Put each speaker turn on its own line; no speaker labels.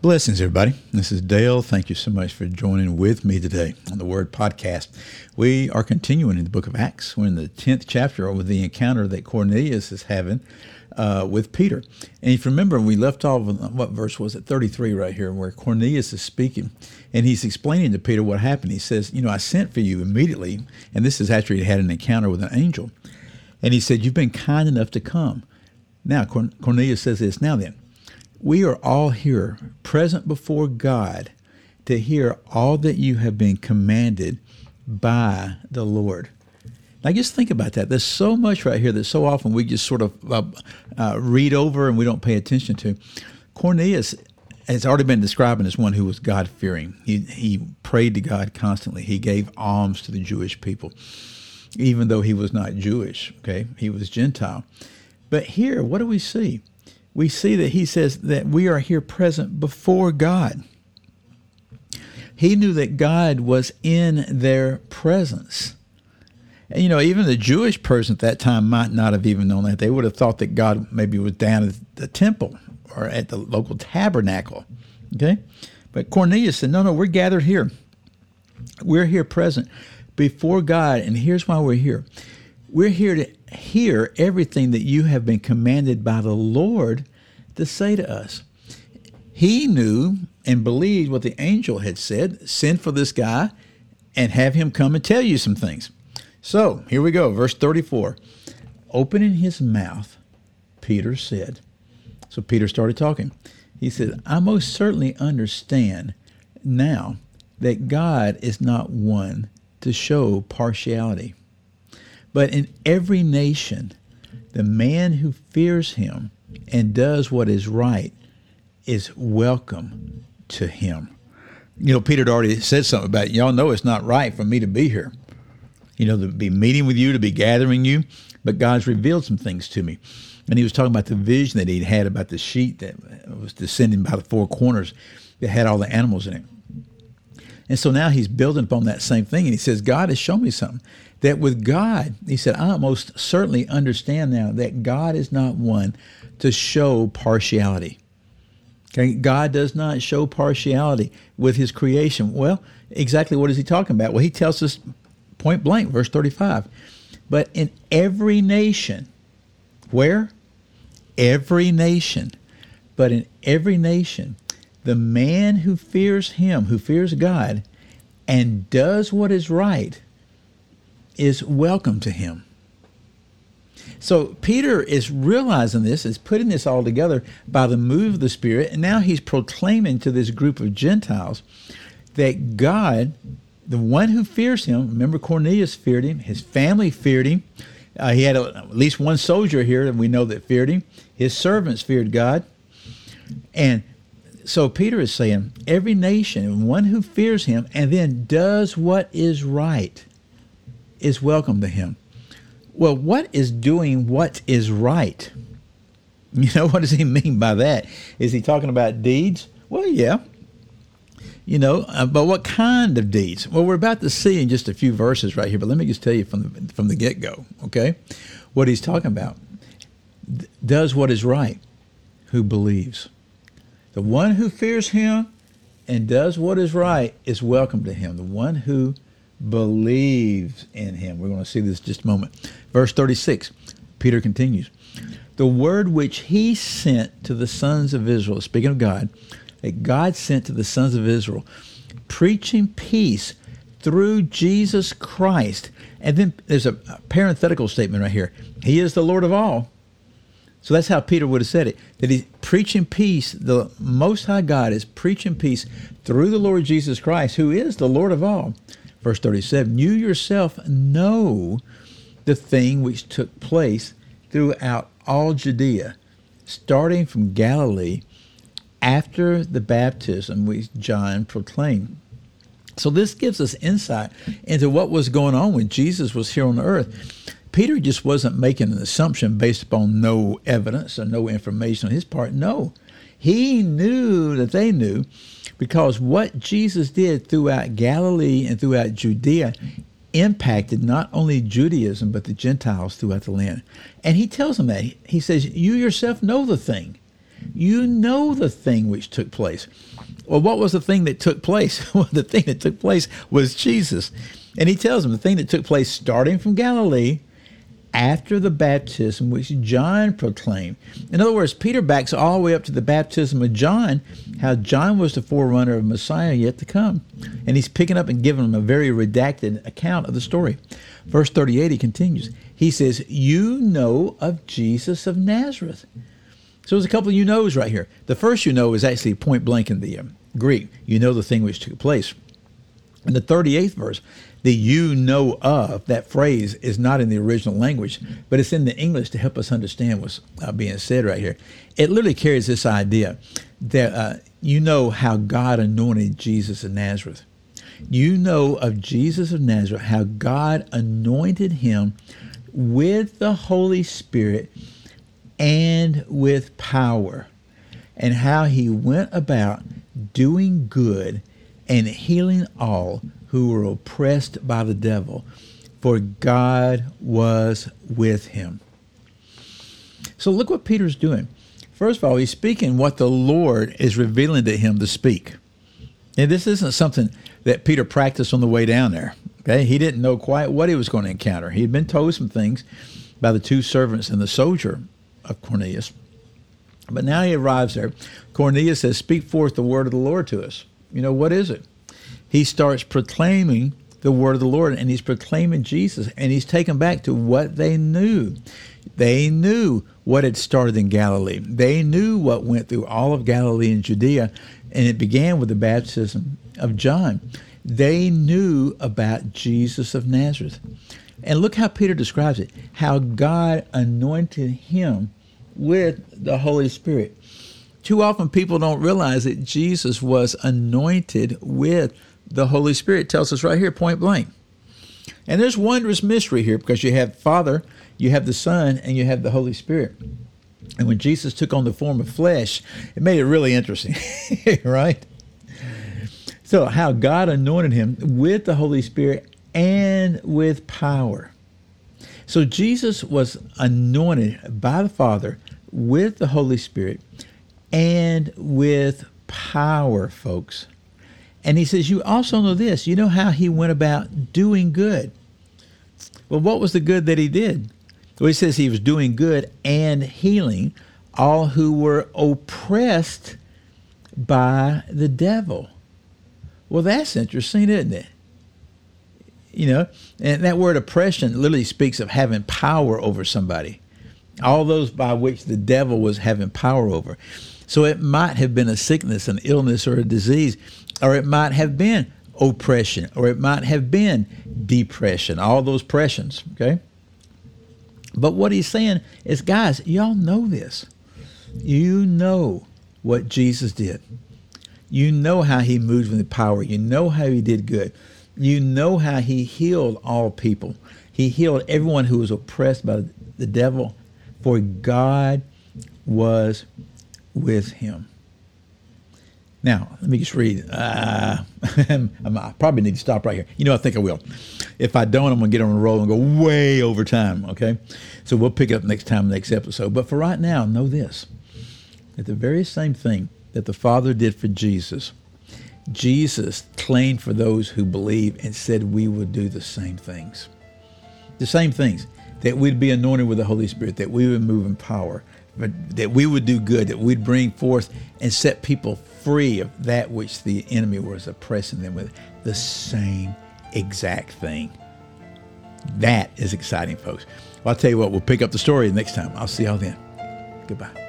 Blessings, everybody. This is Dale. Thank you so much for joining with me today on the Word Podcast. We are continuing in the book of Acts. We're in the 10th chapter with the encounter that Cornelius is having uh, with Peter. And if you remember, we left off what verse was it? 33 right here, where Cornelius is speaking. And he's explaining to Peter what happened. He says, You know, I sent for you immediately. And this is after he had an encounter with an angel. And he said, You've been kind enough to come. Now, Cornelius says this Now then, we are all here present before God to hear all that you have been commanded by the Lord. Now, just think about that. There's so much right here that so often we just sort of uh, uh, read over and we don't pay attention to. Cornelius has already been described as one who was God fearing. He, he prayed to God constantly, he gave alms to the Jewish people, even though he was not Jewish, okay? He was Gentile. But here, what do we see? We see that he says that we are here present before God. He knew that God was in their presence. And, you know, even the Jewish person at that time might not have even known that. They would have thought that God maybe was down at the temple or at the local tabernacle. Okay? But Cornelius said, no, no, we're gathered here. We're here present before God. And here's why we're here we're here to hear everything that you have been commanded by the Lord to say to us. He knew and believed what the angel had said send for this guy and have him come and tell you some things. So here we go, verse 34. Opening his mouth, Peter said, So Peter started talking. He said, I most certainly understand now that God is not one to show partiality. But in every nation, the man who fears him and does what is right is welcome to him. You know, Peter had already said something about. Y'all know it's not right for me to be here. You know, to be meeting with you, to be gathering you, but God's revealed some things to me. And he was talking about the vision that he'd had about the sheet that was descending by the four corners that had all the animals in it. And so now he's building upon that same thing. And he says, God has shown me something. That with God, he said, I most certainly understand now that God is not one to show partiality. Okay? God does not show partiality with his creation. Well, exactly what is he talking about? Well, he tells us point blank, verse 35. But in every nation, where? Every nation. But in every nation, the man who fears him, who fears God, and does what is right, is welcome to him. So Peter is realizing this, is putting this all together by the move of the Spirit, and now he's proclaiming to this group of Gentiles that God, the one who fears him, remember Cornelius feared him, his family feared him. Uh, he had a, at least one soldier here that we know that feared him. His servants feared God. And so Peter is saying, every nation, one who fears him and then does what is right, is welcome to him. Well, what is doing what is right? You know, what does he mean by that? Is he talking about deeds? Well, yeah. You know, uh, but what kind of deeds? Well, we're about to see in just a few verses right here, but let me just tell you from the, from the get go, okay? What he's talking about. does what is right, who believes. The one who fears him and does what is right is welcome to him. The one who believes in him. We're going to see this just a moment. Verse 36, Peter continues. The word which he sent to the sons of Israel, speaking of God, that God sent to the sons of Israel, preaching peace through Jesus Christ. And then there's a parenthetical statement right here. He is the Lord of all. So that's how Peter would have said it. That he's preaching peace. The Most High God is preaching peace through the Lord Jesus Christ, who is the Lord of all. Verse 37 You yourself know the thing which took place throughout all Judea, starting from Galilee after the baptism which John proclaimed. So this gives us insight into what was going on when Jesus was here on earth. Peter just wasn't making an assumption based upon no evidence or no information on his part. No, he knew that they knew because what Jesus did throughout Galilee and throughout Judea impacted not only Judaism but the Gentiles throughout the land. And he tells them that. He says, You yourself know the thing. You know the thing which took place. Well, what was the thing that took place? Well, the thing that took place was Jesus. And he tells them the thing that took place starting from Galilee after the baptism which John proclaimed. In other words, Peter backs all the way up to the baptism of John, how John was the forerunner of Messiah yet to come. And he's picking up and giving them a very redacted account of the story. Verse 38, he continues. He says, You know of Jesus of Nazareth. So there's a couple of you knows right here. The first you know is actually point blank in the um, Greek. You know the thing which took place. In the 38th verse, the you know of, that phrase is not in the original language, but it's in the English to help us understand what's uh, being said right here. It literally carries this idea that uh, you know how God anointed Jesus of Nazareth. You know of Jesus of Nazareth, how God anointed him with the Holy Spirit and with power, and how he went about doing good and healing all who were oppressed by the devil, for God was with him. So look what Peter's doing. First of all, he's speaking what the Lord is revealing to him to speak. And this isn't something that Peter practiced on the way down there. Okay, he didn't know quite what he was going to encounter. He had been told some things by the two servants and the soldier of Cornelius. But now he arrives there. Cornelius says, Speak forth the word of the Lord to us. You know, what is it? he starts proclaiming the word of the Lord and he's proclaiming Jesus and he's taken back to what they knew. They knew what had started in Galilee. They knew what went through all of Galilee and Judea and it began with the baptism of John. They knew about Jesus of Nazareth. And look how Peter describes it how God anointed him with the Holy Spirit. Too often people don't realize that Jesus was anointed with the Holy Spirit tells us right here, point blank. And there's wondrous mystery here because you have Father, you have the Son, and you have the Holy Spirit. And when Jesus took on the form of flesh, it made it really interesting, right? So, how God anointed him with the Holy Spirit and with power. So, Jesus was anointed by the Father with the Holy Spirit and with power, folks. And he says, You also know this. You know how he went about doing good. Well, what was the good that he did? Well, he says he was doing good and healing all who were oppressed by the devil. Well, that's interesting, isn't it? You know, and that word oppression literally speaks of having power over somebody. All those by which the devil was having power over. So it might have been a sickness, an illness, or a disease or it might have been oppression, or it might have been depression, all those pressions, okay? But what he's saying is, guys, y'all know this. You know what Jesus did. You know how he moved with the power. You know how he did good. You know how he healed all people. He healed everyone who was oppressed by the devil, for God was with him. Now, let me just read. Uh, I probably need to stop right here. You know, I think I will. If I don't, I'm going to get on a roll and go way over time, okay? So we'll pick up next time, next episode. But for right now, know this that the very same thing that the Father did for Jesus, Jesus claimed for those who believe and said we would do the same things. The same things. That we'd be anointed with the Holy Spirit, that we would move in power, that we would do good, that we'd bring forth and set people free of that which the enemy was oppressing them with. The same exact thing. That is exciting, folks. Well, I'll tell you what, we'll pick up the story next time. I'll see y'all then. Goodbye.